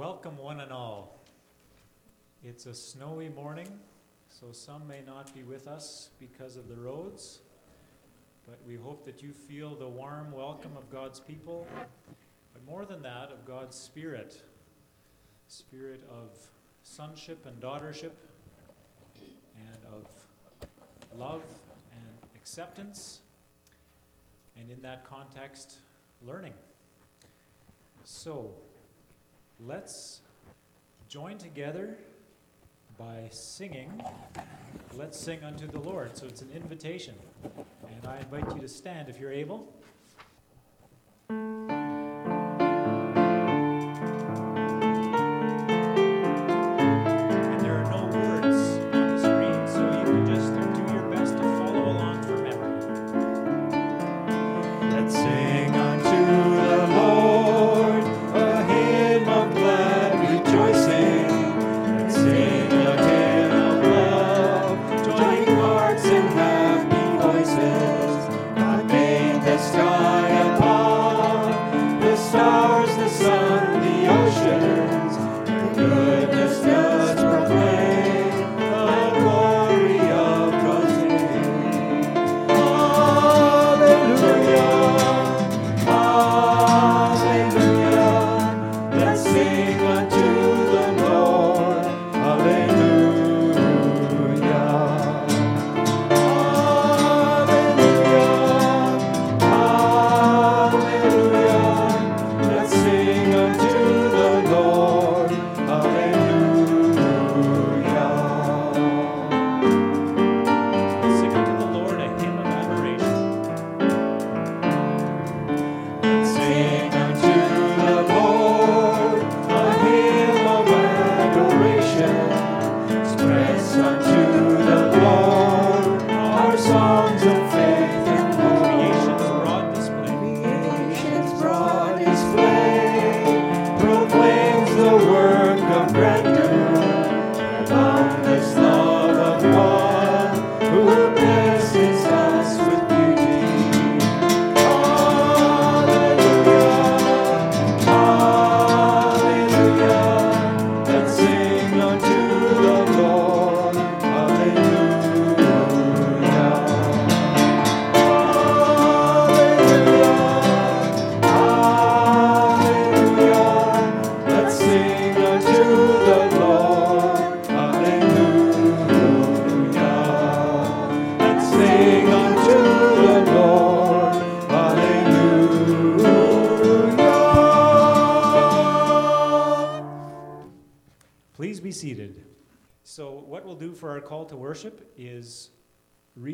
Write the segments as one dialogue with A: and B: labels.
A: Welcome, one and all. It's a snowy morning, so some may not be with us because of the roads, but we hope that you feel the warm welcome of God's people, but more than that, of God's Spirit spirit of sonship and daughtership, and of love and acceptance, and in that context, learning. So, let's join together by singing. Let's sing unto the Lord. So, it's an invitation. And I invite you to stand if you're able.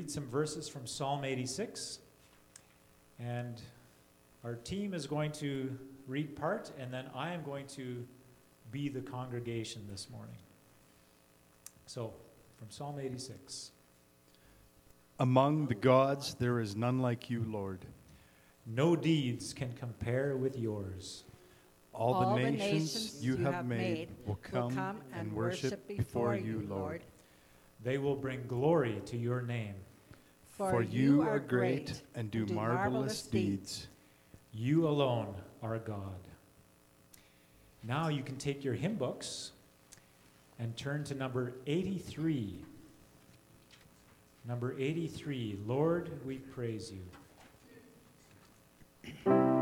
A: Read some verses from Psalm 86. And our team is going to read part, and then I am going to be the congregation this morning. So, from Psalm 86
B: Among the gods, there is none like you, Lord.
A: No deeds can compare with yours.
B: All, the, nations you have made will come, and worship before you, Lord.
A: They will bring glory to your name.
B: For you are great and do marvelous deeds.
A: You alone are God. Now you can take your hymn books and turn to number 83. Number 83, Lord, we praise you.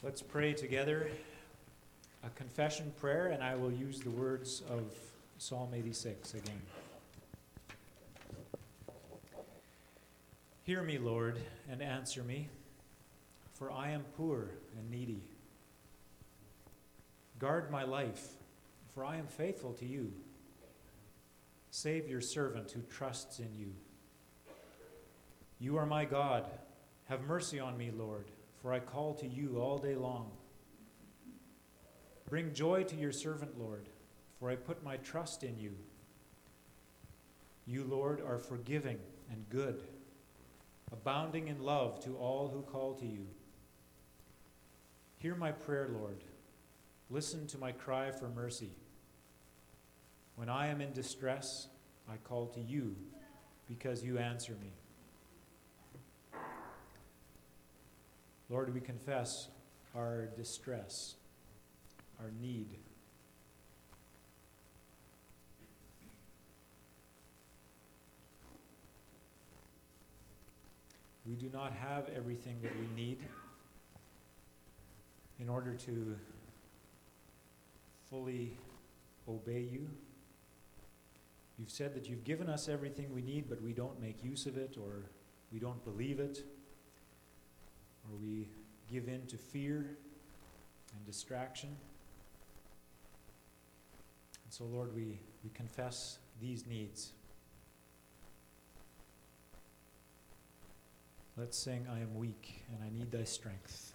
A: Let's pray together a confession prayer, and I will use the words of Psalm 86 again. Hear me, Lord, and answer me, for I am poor and needy. Guard my life, for I am faithful to you. Save your servant who trusts in you. You are my God. Have mercy on me, Lord, for I call to you all day long. Bring joy to your servant, Lord, for I put my trust in you. You, Lord, are forgiving and good, abounding in love to all who call to you. Hear my prayer, Lord. Listen to my cry for mercy. When I am in distress, I call to you because you answer me. Lord, we confess our distress, our need. We do not have everything that we need in order to fully obey you. You've said that you've given us everything we need, but we don't make use of it or we don't believe it or we give in to fear and distraction. And so, Lord, we, we confess these needs. Let's sing, I am weak and I need thy strength.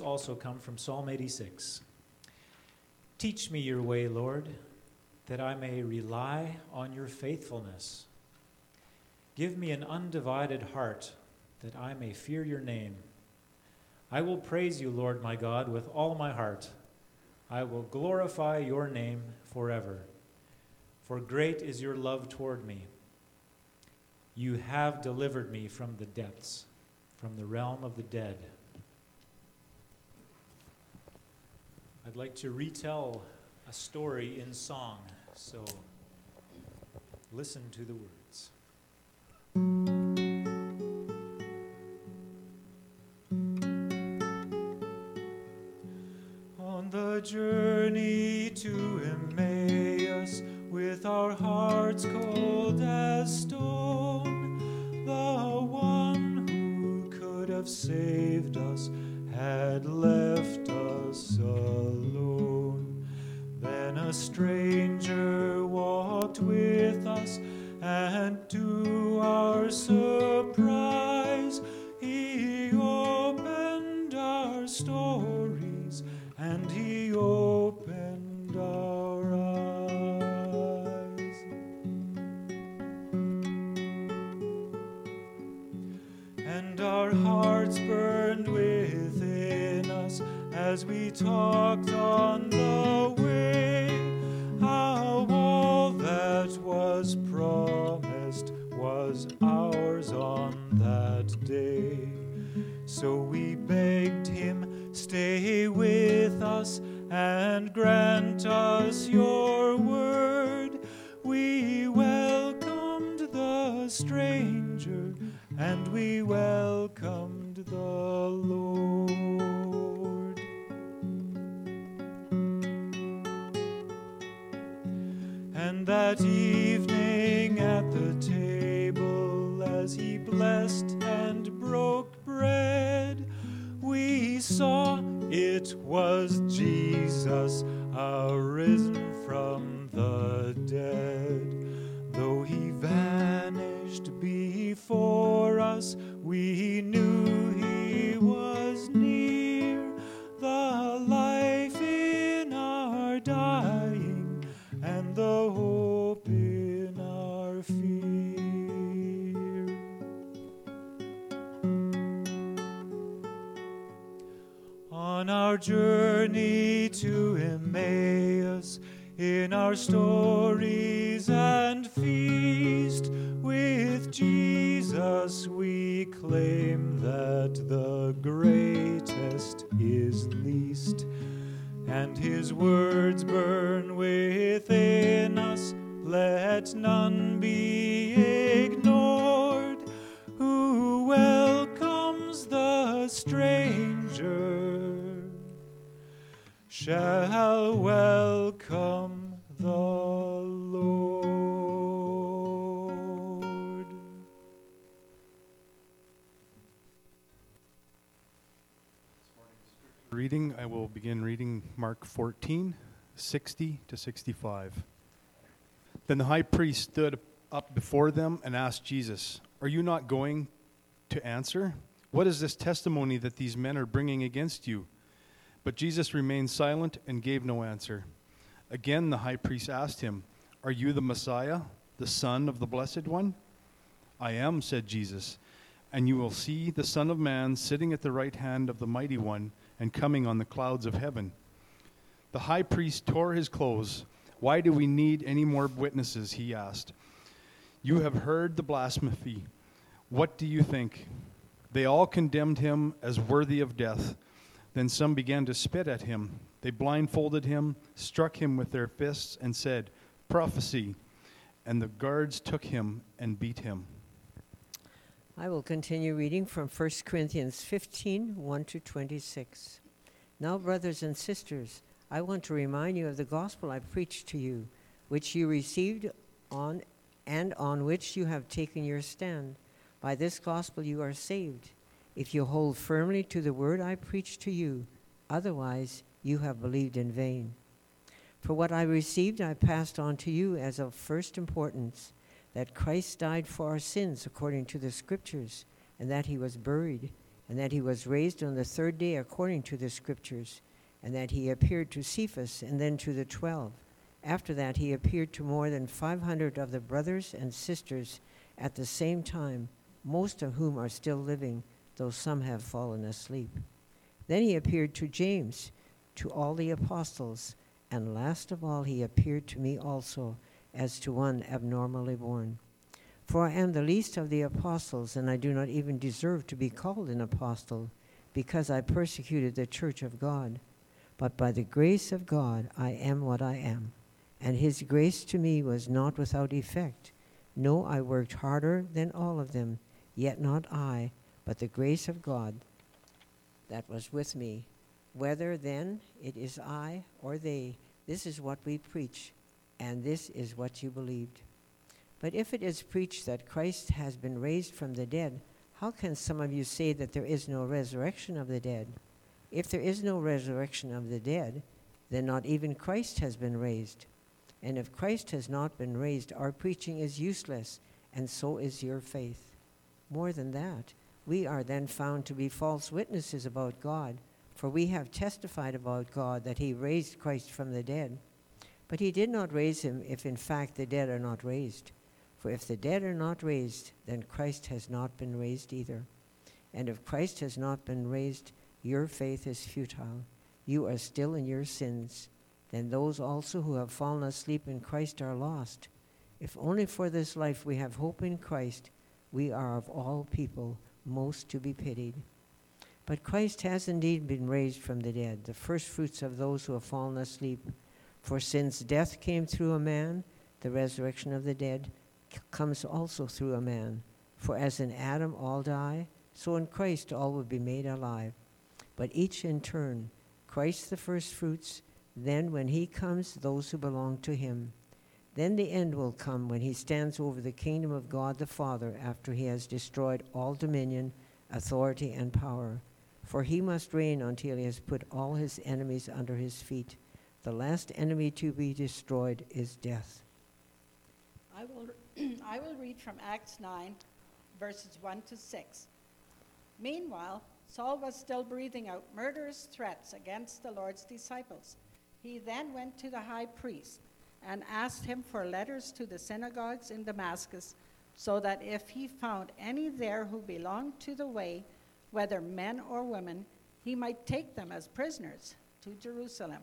A: Also come from Psalm 86. Teach me your way, Lord, that I may rely on your faithfulness. Give me an undivided heart that I may fear your name. I will praise you, Lord my God, with all my heart. I will glorify your name forever. For great is your love toward me. You have delivered me from the depths, from the realm of the dead. I'd like to retell a story in song, so listen to the words. On the journey to Emmaus, with our hearts cold as stone, the one who could have saved us had left stranger
B: begin reading Mark 14, 60 to 65. Then the high priest stood up before them and asked Jesus, Are you not going to answer? What is this testimony that these men are bringing against you? But Jesus remained silent and gave no answer. Again, the high priest asked him, Are you the Messiah, the Son of the Blessed One? I am, said Jesus, and you will see the Son of Man sitting at the right hand of the Mighty One and coming on the clouds of heaven. The high priest tore his clothes. Why do we need any more witnesses? He asked. You have heard the blasphemy. What do you think? They all condemned him as worthy of death. Then some began to spit at him. They blindfolded him, struck him with their fists, and said, Prophecy. And the guards took him and beat him.
C: I will continue reading from 1 Corinthians 15 1 to 26. Now, brothers and sisters, I want to remind you of the gospel I preached to you, which you received on and on which you have taken your stand. By this gospel you are saved, if you hold firmly to the word I preached to you. Otherwise, you have believed in vain. For what I received, I passed on to you as of first importance that Christ died for our sins according to the Scriptures, and that he was buried, and that he was raised on the third day according to the Scriptures, and that he appeared to Cephas and then to the twelve. After that, he appeared to more than 500 of the brothers and sisters at the same time, most of whom are still living, though some have fallen asleep. Then he appeared to James, to all the apostles, and last of all, he appeared to me also, as to one abnormally born. For I am the least of the apostles, and I do not even deserve to be called an apostle, because I persecuted the church of God. But by the grace of God, I am what I am. And his grace to me was not without effect. No, I worked harder than all of them, yet not I, but the grace of God that was with me. Whether then it is I or they, this is what we preach, and this is what you believed. But if it is preached that Christ has been raised from the dead, how can some of you say that there is no resurrection of the dead? If there is no resurrection of the dead, then not even Christ has been raised. And if Christ has not been raised, our preaching is useless, and so is your faith. More than that, we are then found to be false witnesses about God, for we have testified about God that he raised Christ from the dead. But he did not raise him if in fact the dead are not raised. For if the dead are not raised, then Christ has not been raised either. And if Christ has not been raised, your faith is futile. You are still in your sins. Then those also who have fallen asleep in Christ are lost. If only for this life we have hope in Christ, we are of all people most to be pitied. But Christ has indeed been raised from the dead, the first fruits of those who have fallen asleep. For since death came through a man, the resurrection of the dead comes also through a man. For as in Adam all die, so in Christ all will be made alive. But each in turn, Christ the first fruits, then when he comes, those who belong to him. Then the end will come when he stands over the kingdom of God the Father after he has destroyed all dominion, authority, and power. For he must reign until he has put all his enemies under his feet. The last enemy to be destroyed is death.
D: I will, I will read from Acts 9, verses 1 to 6. Meanwhile, Saul was still breathing out murderous threats against the Lord's disciples. He then went to the high priest and asked him for letters to the synagogues in Damascus, so that if he found any there who belonged to the way, whether men or women, he might take them as prisoners to Jerusalem.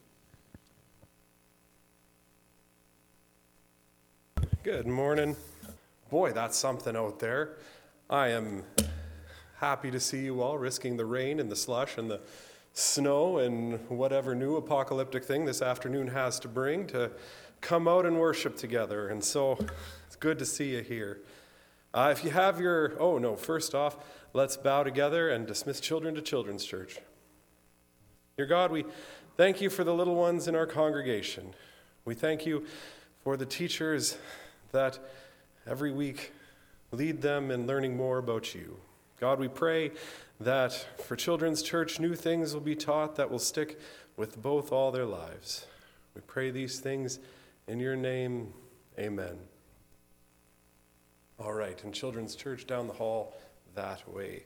E: Good morning. Boy, that's something out there. I am happy to see you all risking the rain and the slush and the snow and whatever new apocalyptic thing this afternoon has to bring to come out and worship together. And so it's good to see you here. Uh, if you have your, oh no, first off, let's bow together and dismiss children to Children's Church. Dear God, we thank you for the little ones in our congregation. We thank you for the teachers that every week lead them in learning more about you. God, we pray that for Children's Church, new things will be taught that will stick with both all their lives. We pray these things in your name. Amen. All right, in Children's Church down the hall that way.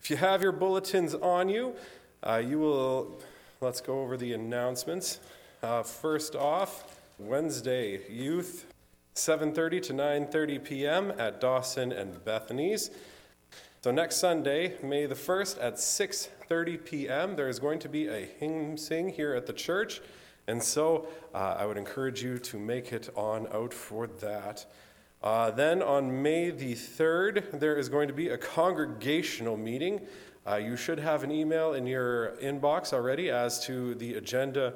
E: If you have your bulletins on you, uh, you will, let's go over the announcements. Uh, first off, Wednesday, youth, 7.30 to 9.30 p.m. at Dawson and Bethany's. So next Sunday, May the 1st at 6.30 p.m., there is going to be a hymn sing here at the church. And so uh, I would encourage you to make it on out for that. Uh, then on May the 3rd, there is going to be a congregational meeting. Uh, you should have an email in your inbox already as to the agenda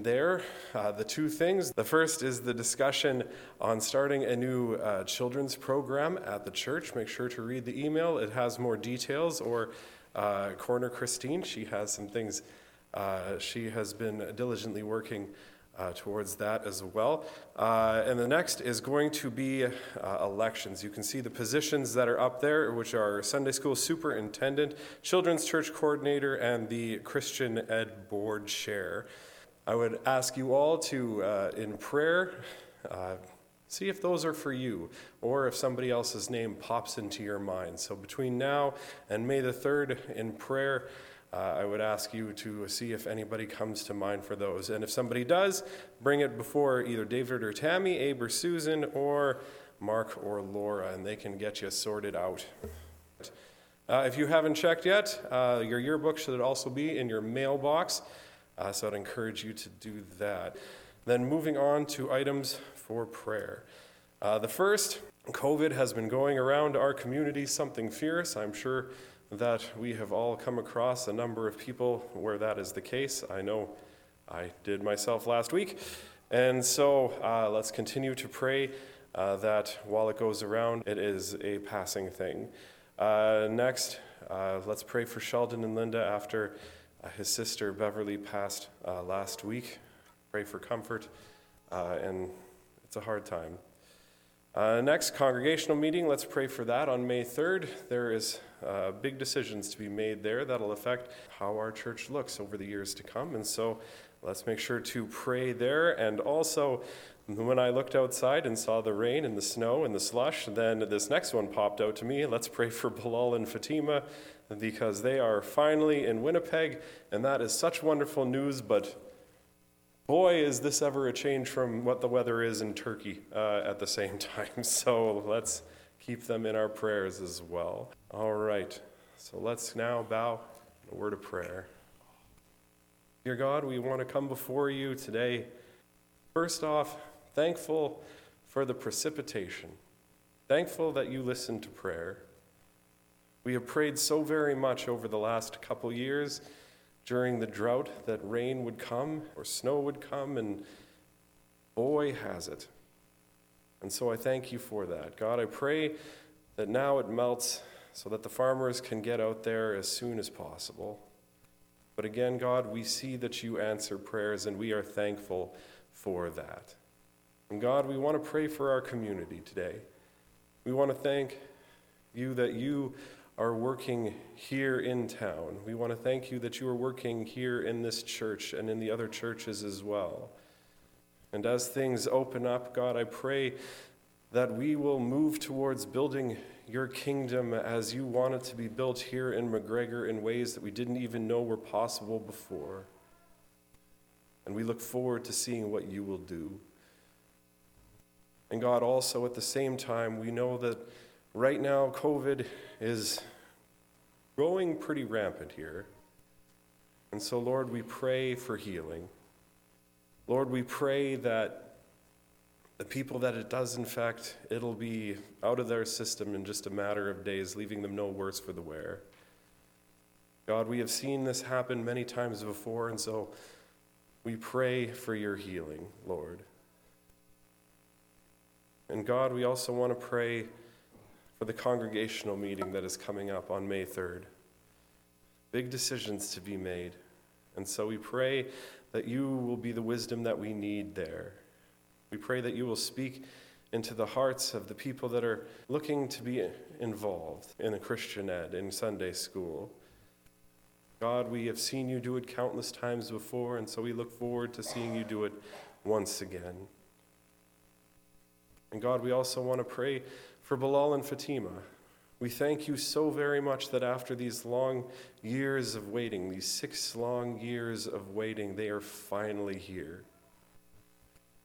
E: there. Uh, the two things the first is the discussion on starting a new uh, children's program at the church. Make sure to read the email, it has more details, or uh, Corner Christine, she has some things. Uh, she has been diligently working uh, towards that as well. Uh, and the next is going to be elections. You can see the positions that are up there, which are Sunday School Superintendent, Children's Church Coordinator, and the Christian Ed Board Chair. I would ask you all to, uh, in prayer, uh, see if those are for you or if somebody else's name pops into your mind. So between now and May the 3rd, in prayer, uh, I would ask you to see if anybody comes to mind for those. And if somebody does, bring it before either David or Tammy, Abe or Susan, or Mark or Laura, and they can get you sorted out. Uh, if you haven't checked yet, uh, your yearbook should also be in your mailbox, uh, so I'd encourage you to do that. Then moving on to items for prayer. Uh, the first, COVID has been going around our community something fierce. I'm sure that we have all come across a number of people where that is the case. I know I did myself last week. And so uh, let's continue to pray uh, that while it goes around, it is a passing thing. Uh, next, uh, let's pray for Sheldon and Linda after his sister Beverly passed uh, last week. Pray for comfort, and it's a hard time. next, congregational meeting, let's pray for that on May 3rd. There is uh, big decisions to be made there that'll affect how our church looks over the years to come. And so let's make sure to pray there. And also, when I looked outside and saw the rain and the snow and the slush, then this next one popped out to me. Let's pray for Bilal and Fatima because they are finally in Winnipeg, and that is such wonderful news. But boy, is this ever a change from what the weather is in Turkey uh, at the same time. So let's keep them in our prayers as well. All right, so let's now bow a word of prayer. Dear God, we want to come before you today. First off, thankful for the precipitation, thankful that you listened to prayer. We have prayed so very much over the last couple years during the drought that rain would come or snow would come, and boy, has it. And so I thank you for that. God, I pray that now it melts so that the farmers can get out there as soon as possible. But again, God, we see that you answer prayers, and we are thankful for that. And God, we want to pray for our community today. We want to thank you that you are working here in town. We want to thank you that you are working here in this church and in the other churches as well. And as things open up, God, I pray that we will move towards building your kingdom as you want it to be built here in McGregor in ways that we didn't even know were possible before. And we look forward to seeing what you will do. And God, also at the same time, we know that right now COVID is growing pretty rampant here. And so, Lord, we pray for healing. Lord, we pray that the people that it does infect, it'll be out of their system in just a matter of days, leaving them no worse for the wear. God, we have seen this happen many times before, and so we pray for your healing, Lord. And God, we also want to pray for the congregational meeting that is coming up on May 3rd. Big decisions to be made. And so we pray that you will be the wisdom that we need there. We pray that you will speak into the hearts of the people that are looking to be involved in a Christian ed, in Sunday school. God, we have seen you do it countless times before, and so we look forward to seeing you do it once again. And God, we also want to pray for Bilal and Fatima. We thank you so very much that after these long years of waiting, these six long years of waiting, they are finally here.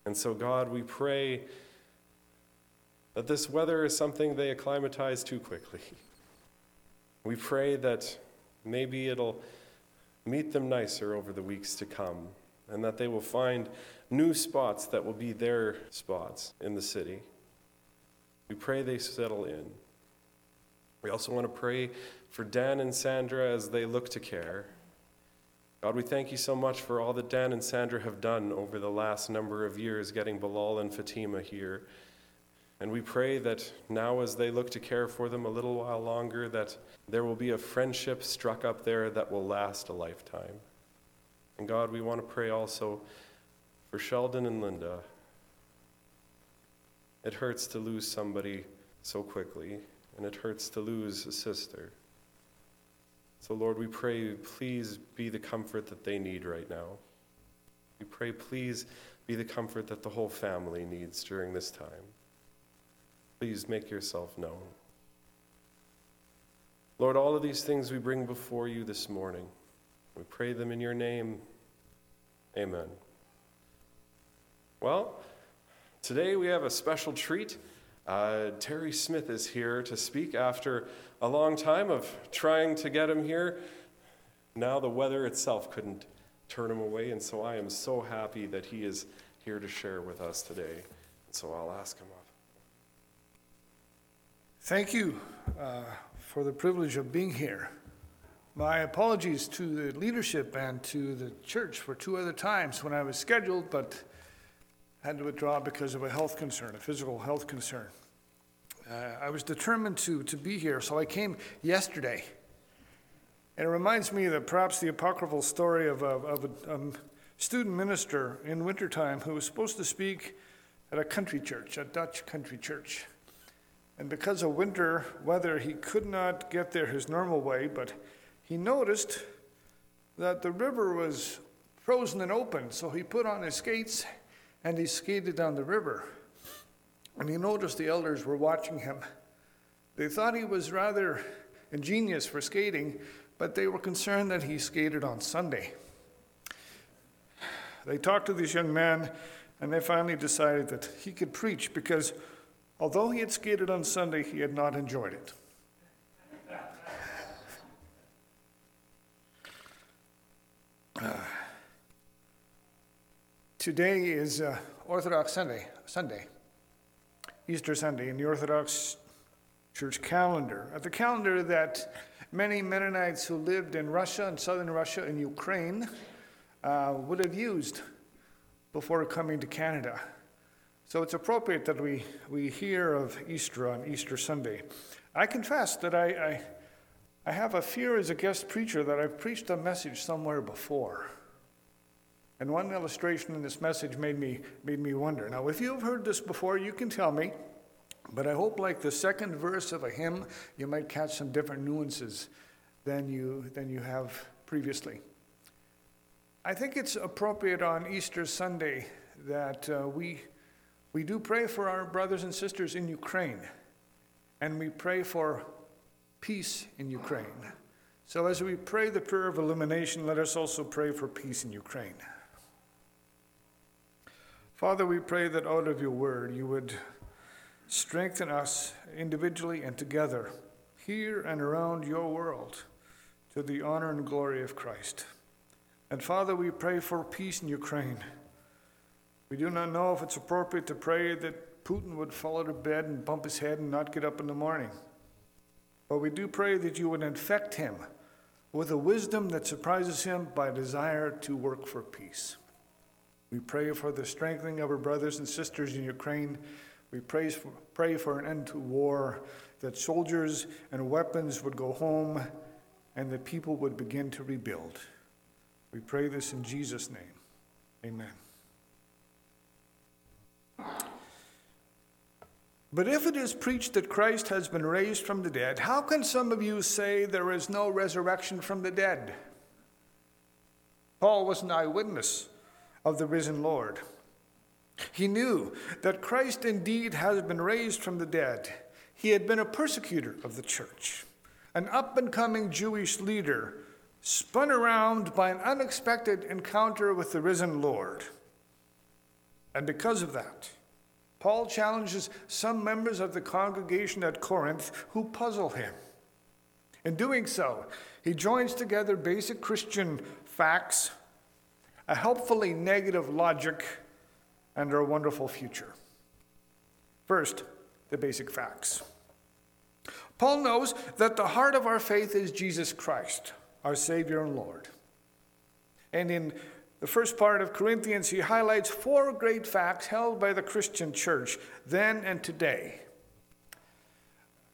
E: And so, God, we pray that this weather is something they acclimatize too quickly. We pray that maybe it'll meet them nicer over the weeks to come, and that they will find new spots that will be their spots in the city. We pray they settle in. We also want to pray for Dan and Sandra as they look to care. God, we thank you so much for all that Dan and Sandra have done over the last number of years, getting Bilal and Fatima here. And we pray that now, as they look to care for them a little while longer, that there will be a friendship struck up there that will last a lifetime. And God, we want to pray also for Sheldon and Linda. It hurts to lose somebody so quickly, and it hurts to lose a sister. So, Lord, we pray, please be the comfort that they need right now. We pray, please be the comfort that the whole family needs during this time. Please make yourself known. Lord, all of these things we bring before you this morning. We pray them in your name. Amen. Well, today we have a special treat. Uh, Terry Smith is here to speak after a long time of trying to get him here. Now the weather itself couldn't turn him away, and so I am so happy that he is here to share with us today. So I'll ask him up.
F: Thank you uh, for the privilege of being here. My apologies to the leadership and to the church for two other times when I was scheduled, but had to withdraw because of a health concern, a physical health concern. Uh, I was determined to, to be here, so I came yesterday. And it reminds me that perhaps the apocryphal story of, a, of a um, student minister in wintertime who was supposed to speak at a country church, a Dutch country church. And because of winter weather, he could not get there his normal way, but he noticed that the river was frozen and open, so he put on his skates and he skated down the river. And he noticed the elders were watching him. They thought he was rather ingenious for skating, but they were concerned that he skated on Sunday. They talked to this young man, and they finally decided that he could preach because although he had skated on Sunday, he had not enjoyed it. Today is uh, Orthodox Sunday, Sunday, Easter Sunday in the Orthodox Church calendar. Uh, the calendar that many Mennonites who lived in Russia and southern Russia and Ukraine uh, would have used before coming to Canada. So it's appropriate that we, we hear of Easter on Easter Sunday. I confess that I, I, I have a fear as a guest preacher that I've preached a message somewhere before. And one illustration in this message made me, made me wonder. Now, if you've heard this before, you can tell me, but I hope, like the second verse of a hymn, you might catch some different nuances than you, than you have previously. I think it's appropriate on Easter Sunday that uh, we, we do pray for our brothers and sisters in Ukraine, and we pray for peace in Ukraine. So, as we pray the prayer of illumination, let us also pray for peace in Ukraine. Father, we pray that out of your word you would strengthen us individually and together, here and around your world, to the honor and glory of Christ. And Father, we pray for peace in Ukraine. We do not know if it's appropriate to pray that Putin would fall out of bed and bump his head and not get up in the morning. But we do pray that you would infect him with a wisdom that surprises him by desire to work for peace. We pray for the strengthening of our brothers and sisters in Ukraine. We pray for, pray for an end to war, that soldiers and weapons would go home, and that people would begin to rebuild. We pray this in Jesus' name. Amen. But if it is preached that Christ has been raised from the dead, how can some of you say there is no resurrection from the dead? Paul was an eyewitness of the risen Lord. He knew that Christ indeed has been raised from the dead. He had been a persecutor of the church, an up and coming Jewish leader, spun around by an unexpected encounter with the risen Lord. And because of that, Paul challenges some members of the congregation at Corinth who puzzle him. In doing so, he joins together basic Christian facts a helpfully negative logic, and our wonderful future. First, the basic facts. Paul knows that the heart of our faith is Jesus Christ, our Savior and Lord. And in the first part of Corinthians, he highlights four great facts held by the Christian church then and today.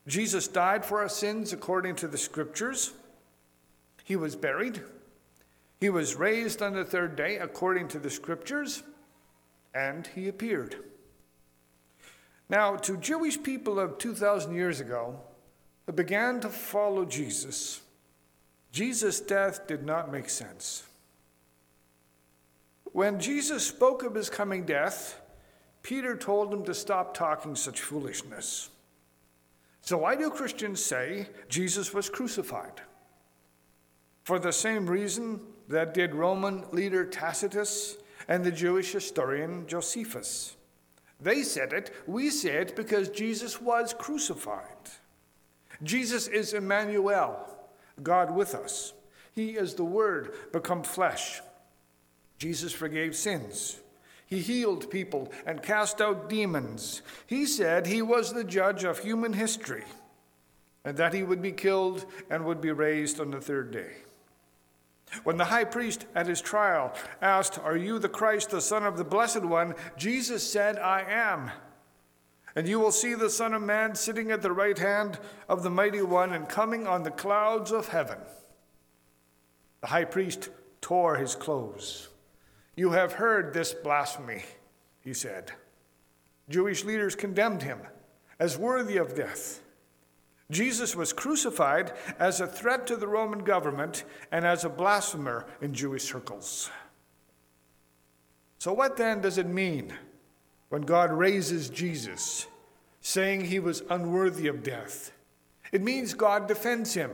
F: Jesus died for our sins according to the scriptures. He was buried. He was raised on the third day according to the scriptures, and he appeared. Now, to Jewish people of 2,000 years ago who began to follow Jesus, Jesus' death did not make sense. When Jesus spoke of his coming death, Peter told him to stop talking such foolishness. So, why do Christians say Jesus was crucified? For the same reason that did Roman leader Tacitus and the Jewish historian Josephus. They said it, we say it because Jesus was crucified. Jesus is Emmanuel, God with us. He is the Word become flesh. Jesus forgave sins. He healed people and cast out demons. He said he was the judge of human history and that he would be killed and would be raised on the third day. When the high priest at his trial asked, Are you the Christ, the Son of the Blessed One? Jesus said, I am. And you will see the Son of Man sitting at the right hand of the Mighty One and coming on the clouds of heaven. The high priest tore his clothes. You have heard this blasphemy, he said. Jewish leaders condemned him as worthy of death. Jesus was crucified as a threat to the Roman government and as a blasphemer in Jewish circles. So, what then does it mean when God raises Jesus, saying he was unworthy of death? It means God defends him,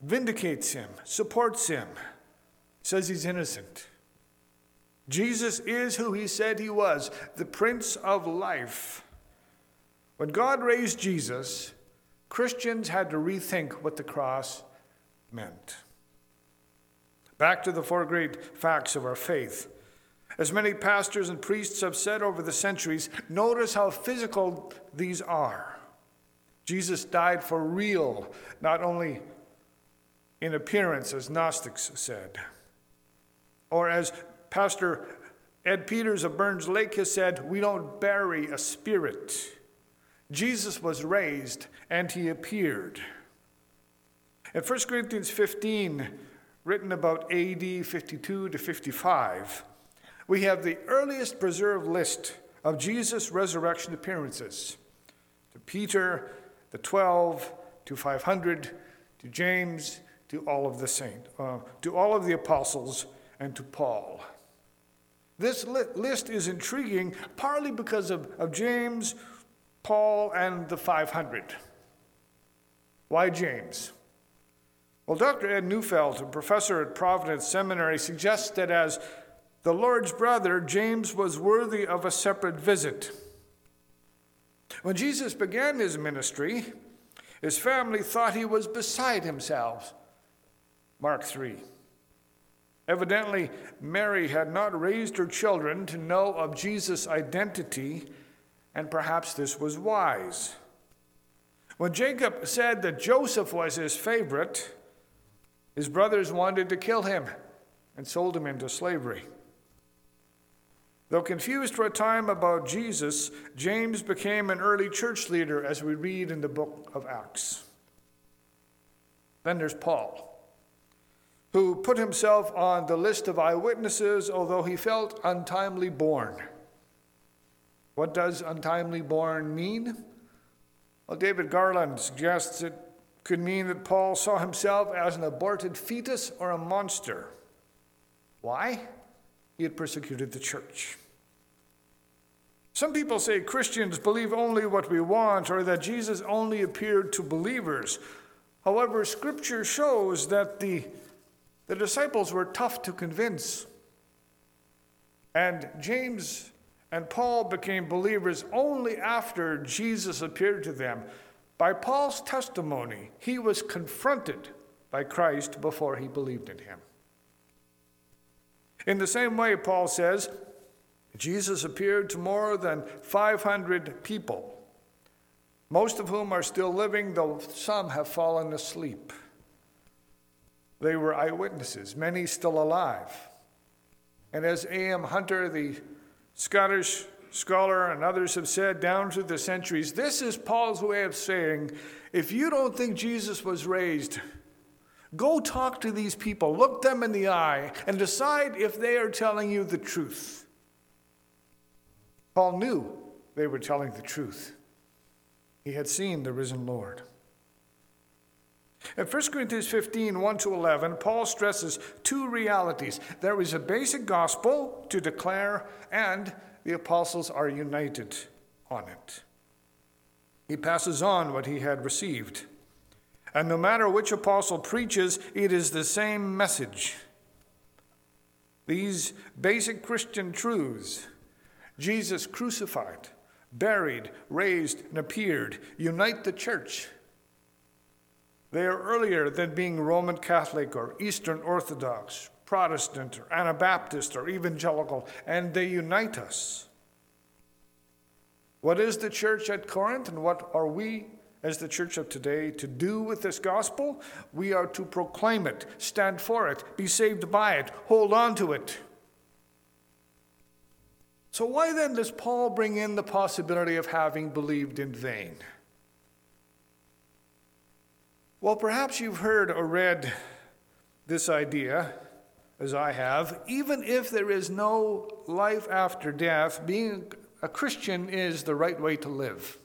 F: vindicates him, supports him, says he's innocent. Jesus is who he said he was, the Prince of Life. When God raised Jesus, Christians had to rethink what the cross meant. Back to the four great facts of our faith. As many pastors and priests have said over the centuries, notice how physical these are. Jesus died for real, not only in appearance, as Gnostics said. Or as Pastor Ed Peters of Burns Lake has said, we don't bury a spirit. Jesus was raised and he appeared. In 1 Corinthians 15, written about AD 52 to 55, we have the earliest preserved list of Jesus' resurrection appearances to Peter, the 12, to 500, to James, to all of the saints, uh, to all of the apostles, and to Paul. This list is intriguing partly because of, of James, Paul, and the 500. Why James? Well, Dr. Ed Neufeld, a professor at Providence Seminary, suggests that as the Lord's brother, James was worthy of a separate visit. When Jesus began his ministry, his family thought he was beside himself. Mark 3. Evidently, Mary had not raised her children to know of Jesus' identity and perhaps this was wise. When Jacob said that Joseph was his favorite, his brothers wanted to kill him and sold him into slavery. Though confused for a time about Jesus, James became an early church leader, as we read in the book of Acts. Then there's Paul, who put himself on the list of eyewitnesses, although he felt untimely born. What does untimely born mean? Well, David Garland suggests it could mean that Paul saw himself as an aborted fetus or a monster. Why? He had persecuted the church. Some people say Christians believe only what we want or that Jesus only appeared to believers. However, Scripture shows that the, the disciples were tough to convince. And James and Paul became believers only after Jesus appeared to them. By Paul's testimony, he was confronted by Christ before he believed in him. In the same way, Paul says, Jesus appeared to more than 500 people, most of whom are still living, though some have fallen asleep. They were eyewitnesses, many still alive. And as A.M. Hunter, the Scottish scholar and others have said down through the centuries this is Paul's way of saying if you don't think Jesus was raised, go talk to these people, look them in the eye, and decide if they are telling you the truth. Paul knew they were telling the truth. He had seen the risen Lord. In 1 Corinthians 15, 1 to 11, Paul stresses two realities. There is a basic gospel to declare, and the apostles are united on it. He passes on what he had received. And no matter which apostle preaches, it is the same message. These basic Christian truths Jesus crucified, buried, raised, and appeared unite the church. They are earlier than being Roman Catholic or Eastern Orthodox, Protestant or Anabaptist or evangelical, and they unite us. What is the church at Corinth and what are we as the church of today to do with this gospel? We are to proclaim it, stand for it, be saved by it, hold on to it. So, why then does Paul bring in the possibility of having believed in vain? Well, perhaps you've heard or read this idea, as I have. Even if there is no life after death, being a Christian is the right way to live.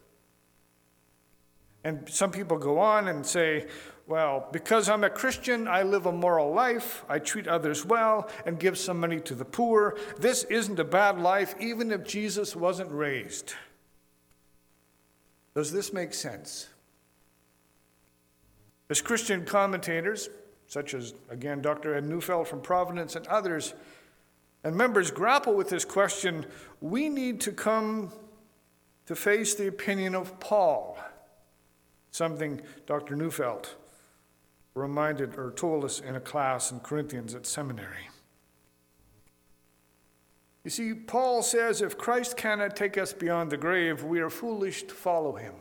F: And some people go on and say, well, because I'm a Christian, I live a moral life, I treat others well, and give some money to the poor. This isn't a bad life, even if Jesus wasn't raised. Does this make sense? As Christian commentators, such as, again, Dr. Ed Neufeld from Providence and others, and members grapple with this question, we need to come to face the opinion of Paul, something Dr. Neufeld reminded or told us in a class in Corinthians at seminary. You see, Paul says if Christ cannot take us beyond the grave, we are foolish to follow him.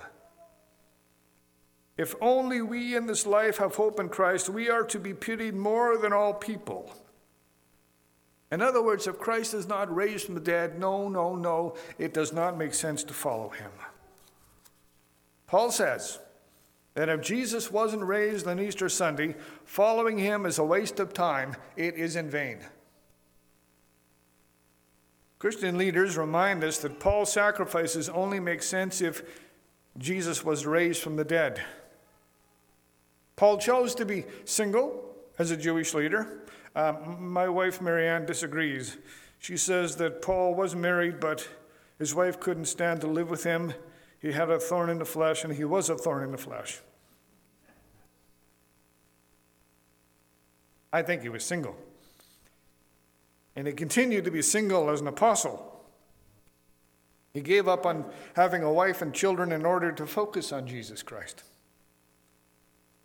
F: If only we in this life have hope in Christ, we are to be pitied more than all people. In other words, if Christ is not raised from the dead, no, no, no, it does not make sense to follow him. Paul says that if Jesus wasn't raised on Easter Sunday, following him is a waste of time, it is in vain. Christian leaders remind us that Paul's sacrifices only make sense if Jesus was raised from the dead. Paul chose to be single as a Jewish leader. Um, my wife, Marianne, disagrees. She says that Paul was married, but his wife couldn't stand to live with him. He had a thorn in the flesh, and he was a thorn in the flesh. I think he was single. And he continued to be single as an apostle. He gave up on having a wife and children in order to focus on Jesus Christ.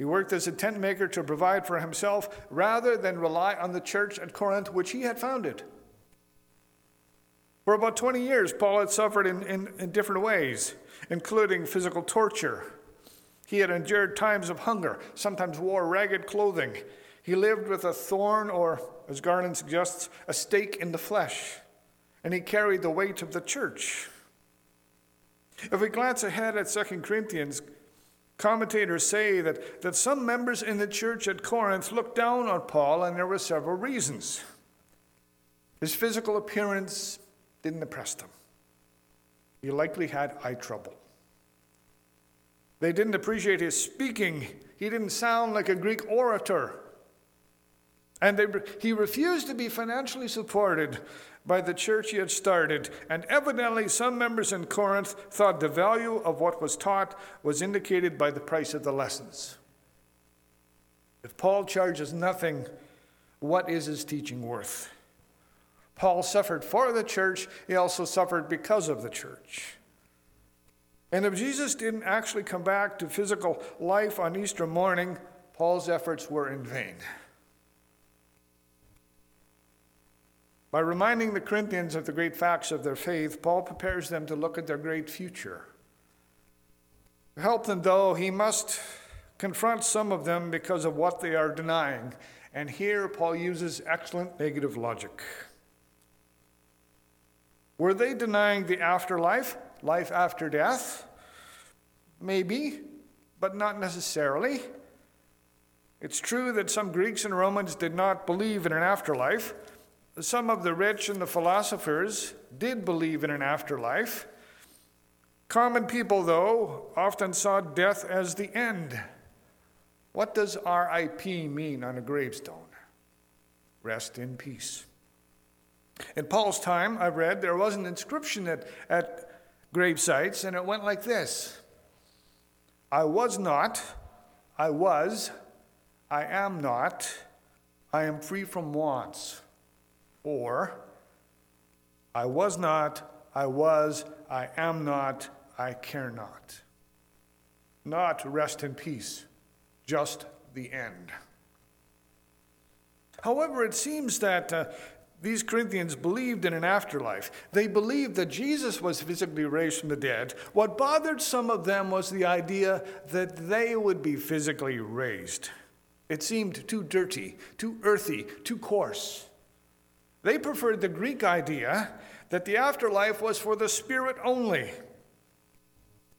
F: He worked as a tent maker to provide for himself rather than rely on the church at Corinth, which he had founded. For about 20 years, Paul had suffered in, in, in, different ways, including physical torture. He had endured times of hunger, sometimes wore ragged clothing. He lived with a thorn, or, as Garland suggests, a stake in the flesh, and he carried the weight of the church. If we glance ahead at 2 Corinthians, Commentators say that, that some members in the church at Corinth looked down on Paul, and there were several reasons. His physical appearance didn't impress them. He likely had eye trouble. They didn't appreciate his speaking. He didn't sound like a Greek orator. And they, he refused to be financially supported by the church he had started, and evidently some members in Corinth thought the value of what was taught was indicated by the price of the lessons. If Paul charges nothing, what is his teaching worth? Paul suffered for the church, he also suffered because of the church. And if Jesus didn't actually come back to physical life on Easter morning, Paul's efforts were in vain. By reminding the Corinthians of the great facts of their faith, Paul prepares them to look at their great future. To help them, though, he must confront some of them because of what they are denying. And here, Paul uses excellent negative logic. Were they denying the afterlife, life after death? Maybe, but not necessarily. It's true that some Greeks and Romans did not believe in an afterlife. Some of the rich and the philosophers did believe in an afterlife. Common people, though, often saw death as the end. What does RIP mean on a gravestone? Rest in peace. In Paul's time, I've read, there was an inscription at, at grave sites, and it went like this I was not, I was, I am not, I am free from wants. Or, I was not, I was, I am not, I care not. Not rest in peace, just the end. However, it seems that uh, these Corinthians believed in an afterlife. They believed that Jesus was physically raised from the dead. What bothered some of them was the idea that they would be physically raised. It seemed too dirty, too earthy, too coarse. They preferred the Greek idea that the afterlife was for the spirit only.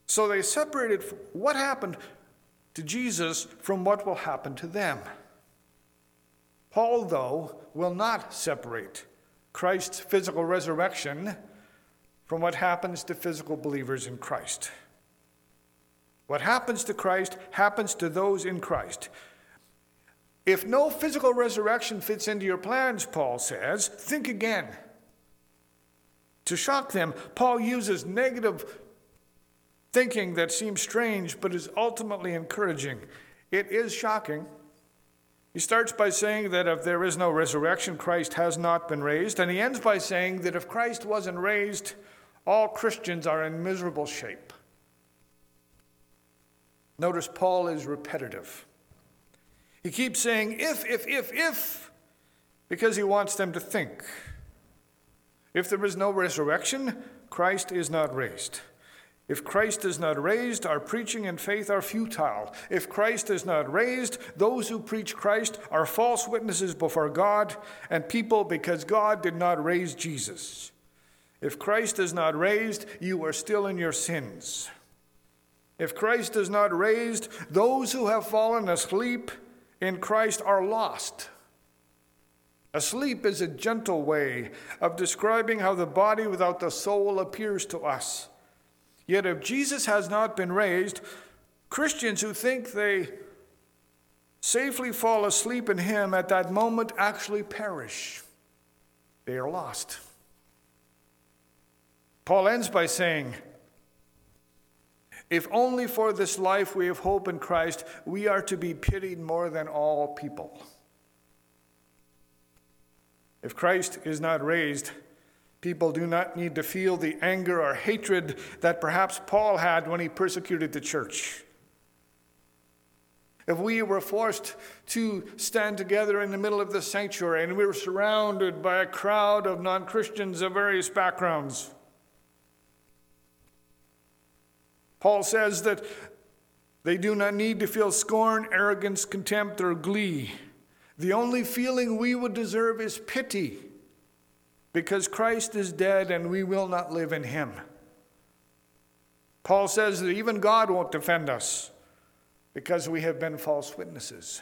F: So they separated what happened to Jesus from what will happen to them. Paul, though, will not separate Christ's physical resurrection from what happens to physical believers in Christ. What happens to Christ happens to those in Christ. If no physical resurrection fits into your plans, Paul says, think again. To shock them, Paul uses negative thinking that seems strange but is ultimately encouraging. It is shocking. He starts by saying that if there is no resurrection, Christ has not been raised. And he ends by saying that if Christ wasn't raised, all Christians are in miserable shape. Notice Paul is repetitive. He keeps saying, if, if, if, if, because he wants them to think. If there is no resurrection, Christ is not raised. If Christ is not raised, our preaching and faith are futile. If Christ is not raised, those who preach Christ are false witnesses before God and people because God did not raise Jesus. If Christ is not raised, you are still in your sins. If Christ is not raised, those who have fallen asleep in Christ are lost. Asleep is a gentle way of describing how the body without the soul appears to us. Yet if Jesus has not been raised, Christians who think they safely fall asleep in him at that moment actually perish. They are lost. Paul ends by saying, If only for this life we have hope in Christ, we are to be pitied more than all people. If Christ is not raised, People do not need to feel the anger or hatred that perhaps Paul had when he persecuted the church. If we were forced to stand together in the middle of the sanctuary and we were surrounded by a crowd of non Christians of various backgrounds, Paul says that they do not need to feel scorn, arrogance, contempt, or glee. The only feeling we would deserve is pity because Christ is dead and we will not live in him. Paul says that even God won't defend us because we have been false witnesses.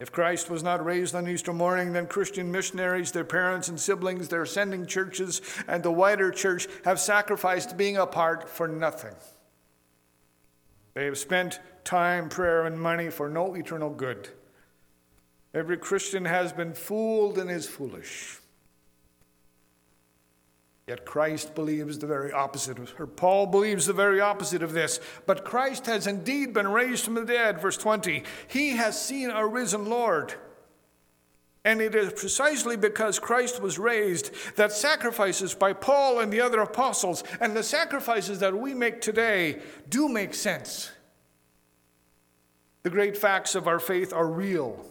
F: If Christ was not raised on Easter morning, then Christian missionaries, their parents and siblings, their sending churches, and the wider church have sacrificed being apart for nothing. They have spent time, prayer, and money for no eternal good. Every Christian has been fooled and is foolish. Yet Christ believes the very opposite of her. Paul believes the very opposite of this. But Christ has indeed been raised from the dead, verse 20. He has seen a risen Lord. And it is precisely because Christ was raised that sacrifices by Paul and the other apostles and the sacrifices that we make today do make sense. The great facts of our faith are real.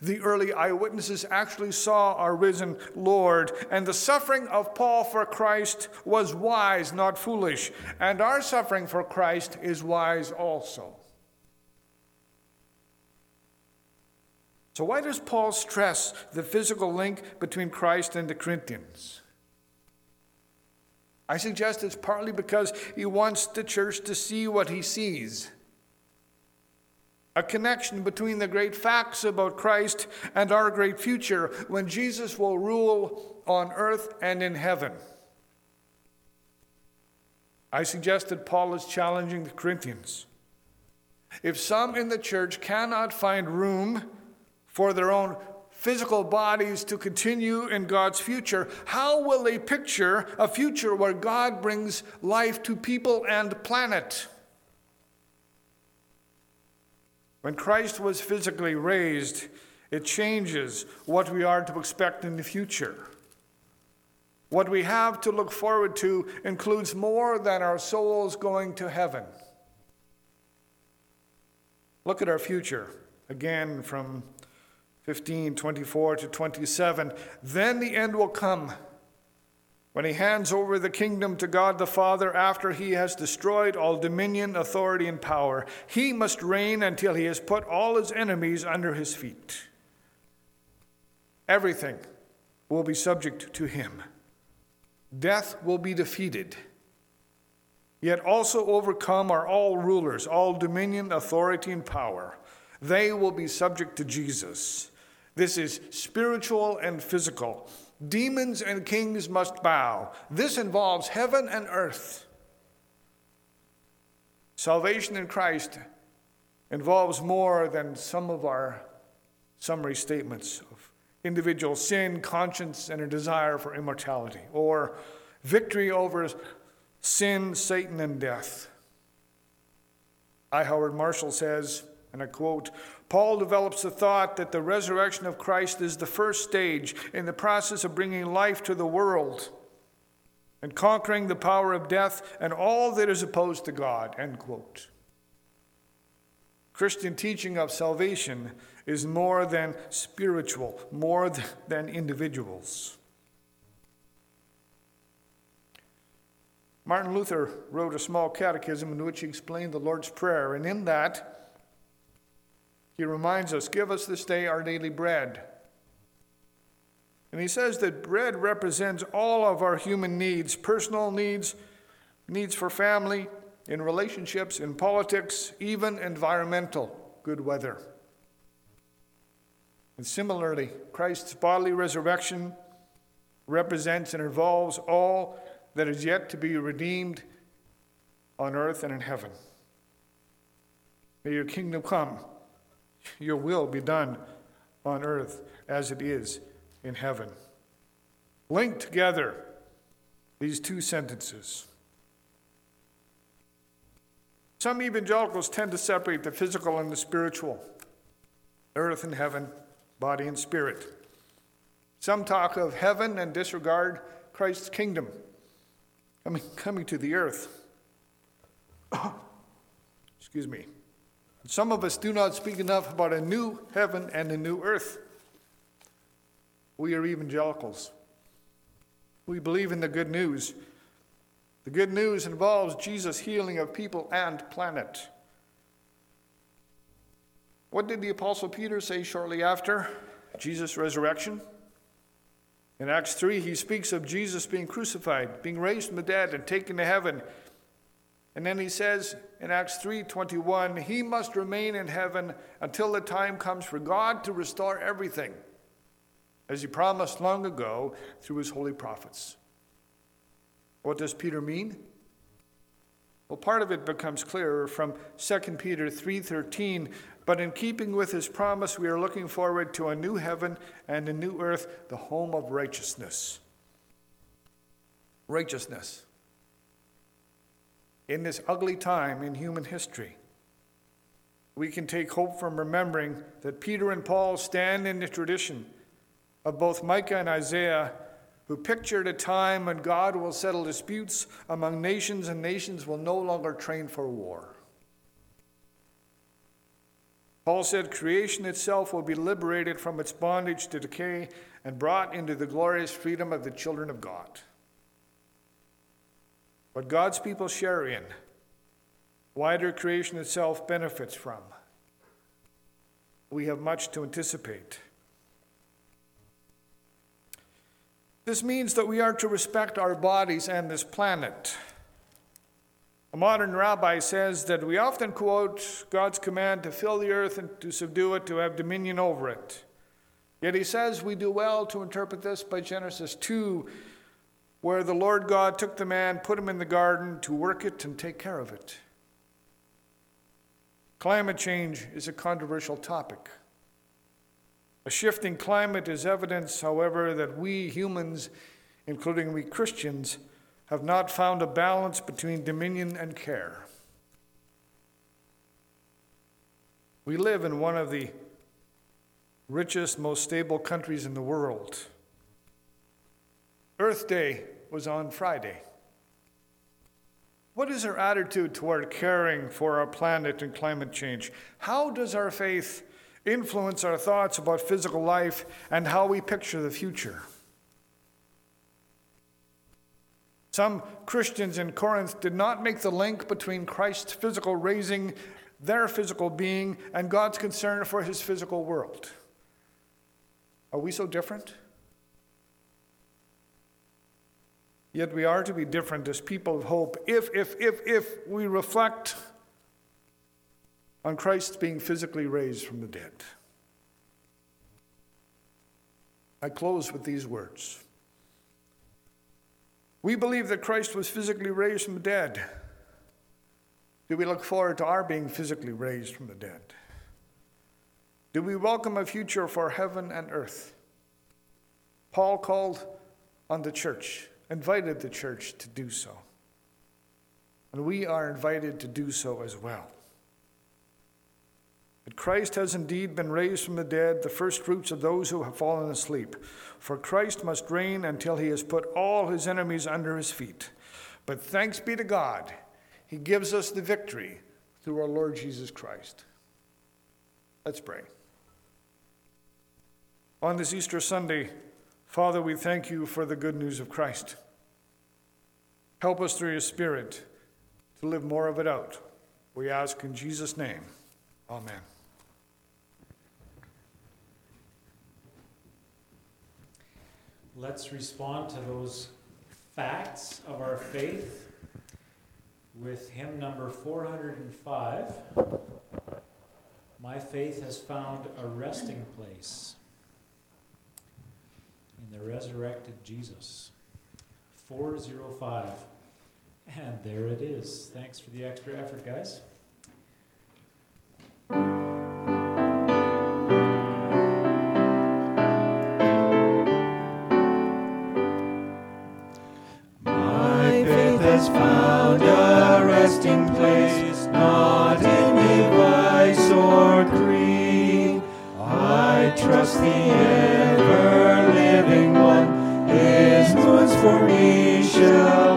F: The early eyewitnesses actually saw our risen Lord, and the suffering of Paul for Christ was wise, not foolish, and our suffering for Christ is wise also. So, why does Paul stress the physical link between Christ and the Corinthians? I suggest it's partly because he wants the church to see what he sees. A connection between the great facts about Christ and our great future when Jesus will rule on earth and in heaven. I suggest that Paul is challenging the Corinthians. If some in the church cannot find room for their own physical bodies to continue in God's future, how will they picture a future where God brings life to people and planet? When Christ was physically raised, it changes what we are to expect in the future. What we have to look forward to includes more than our souls going to heaven. Look at our future, again from 15, 24 to 27. Then the end will come when he hands over the kingdom to God the Father after he has destroyed all dominion, authority, and power. He must reign until he has put all his enemies under his feet. Everything will be subject to him. Death will be defeated. Yet also overcome are all rulers, all dominion, authority, and power. They will be subject to Jesus. This is spiritual and physical. Demons and kings must bow. This involves heaven and earth. Salvation in Christ involves more than some of our summary statements of individual sin, conscience, and a desire for immortality, or victory over sin, Satan, and death. I. Howard Marshall says, and I quote, Paul develops the thought that the resurrection of Christ is the first stage in the process of bringing life to the world and conquering the power of death and all that is opposed to God. End quote. Christian teaching of salvation is more than spiritual, more than individuals. Martin Luther wrote a small catechism in which he explained the Lord's Prayer, and in that, he reminds us Give us this day our daily bread. And he says that bread represents all of our human needs personal needs, needs for family, in relationships, in politics, even environmental good weather. And similarly, Christ's bodily resurrection represents and involves all that is yet to be redeemed on earth and in heaven. May your kingdom come, your will be done on earth as it is in heaven. Link together these two sentences. Some evangelicals tend to separate the physical and the spiritual, earth and heaven, body and spirit. Some talk of heaven and disregard Christ's kingdom coming, coming to the earth. Excuse me. Some of us do not speak enough about a new heaven and a new earth. We are evangelicals. We believe in the good news. The good news involves Jesus' healing of people and planet. What did the Apostle Peter say shortly after Jesus' resurrection? In Acts 3, he speaks of Jesus being crucified, being raised from the dead, and taken to heaven. And then he says in Acts 3:21, he must remain in heaven until the time comes for God to restore everything, as he promised long ago through his holy prophets. What does Peter mean? Well, part of it becomes clearer from 2 Peter 3:13, but in keeping with his promise, we are looking forward to a new heaven and a new earth, the home of righteousness. Righteousness. In this ugly time in human history, we can take hope from remembering that Peter and Paul stand in the tradition of both Micah and Isaiah, who pictured a time when God will settle disputes among nations and nations will no longer train for war. Paul said creation itself will be liberated from its bondage to decay and brought into the glorious freedom of the children of God. What God's people share in, wider creation itself benefits from. We have much to anticipate. This means that we are to respect our bodies and this planet. A modern rabbi says that we often quote God's command to fill the earth and to subdue it, to have dominion over it. Yet he says we do well to interpret this by Genesis 2, where the Lord God took the man, put him in the garden to work it and take care of it. Climate change is a controversial topic. A shifting climate is evidence, however, that we humans, including we Christians, have not found a balance between dominion and care. We live in one of the richest, most stable countries in the world. Earth Day was on Friday. What is our attitude toward caring for our planet and climate change? How does our faith influence our thoughts about physical life and how we picture the future? Some Christians in Corinth did not make the link between Christ's physical raising, their physical being, and God's concern for his physical world. Are we so different? Yet we are to be different as people of hope if, if, if, if we reflect on Christ being physically raised from the dead. I close with these words. We believe that Christ was physically raised from the dead. Do we look forward to our being physically raised from the dead? Do we welcome a future for heaven and earth? Paul called on the church, invited the church to do so. And we are invited to do so as well. But Christ has indeed been raised from the dead, the first fruits of those who have fallen asleep. For Christ must reign until he has put all his enemies under his feet. But thanks be to God, he gives us the victory through our Lord Jesus Christ. Let's pray. On this Easter Sunday, Father, we thank you for the good news of Christ. Help us through your Spirit to live more of it out. We ask in Jesus' name. Amen.
G: Let's respond to those facts of our faith with hymn number 405. My faith has found a resting place the resurrected Jesus. 405. And there it is. Thanks for the extra effort, guys.
A: My faith has found a resting place, not in or. I trust the ever for me shall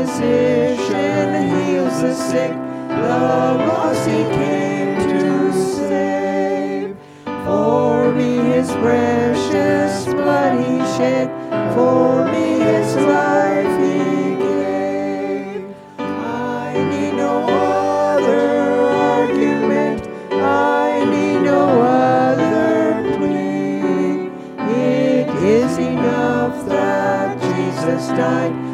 A: physician heals the sick, the lost he
G: came to
H: save. For me
A: his precious blood he shed, for me his life he gave. I need no other argument, I need no other plea. It is enough that Jesus died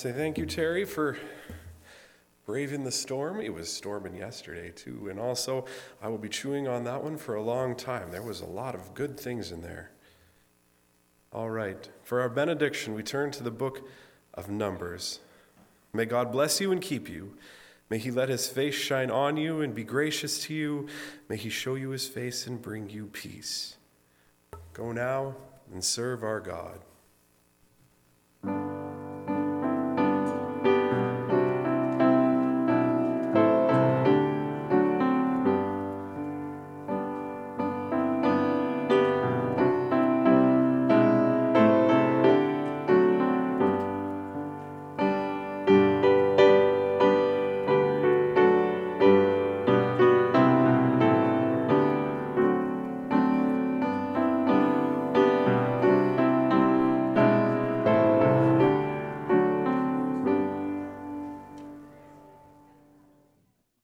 E: say thank you, Terry, for braving the storm. It was storming yesterday, too. And also, I will be chewing on that one for a long time. There was a lot of good things in there. All right. For our benediction, we turn to the book of Numbers. May God bless you and keep you. May he let his face shine on you and be gracious to you. May he show you his face and bring you peace. Go now and serve our God.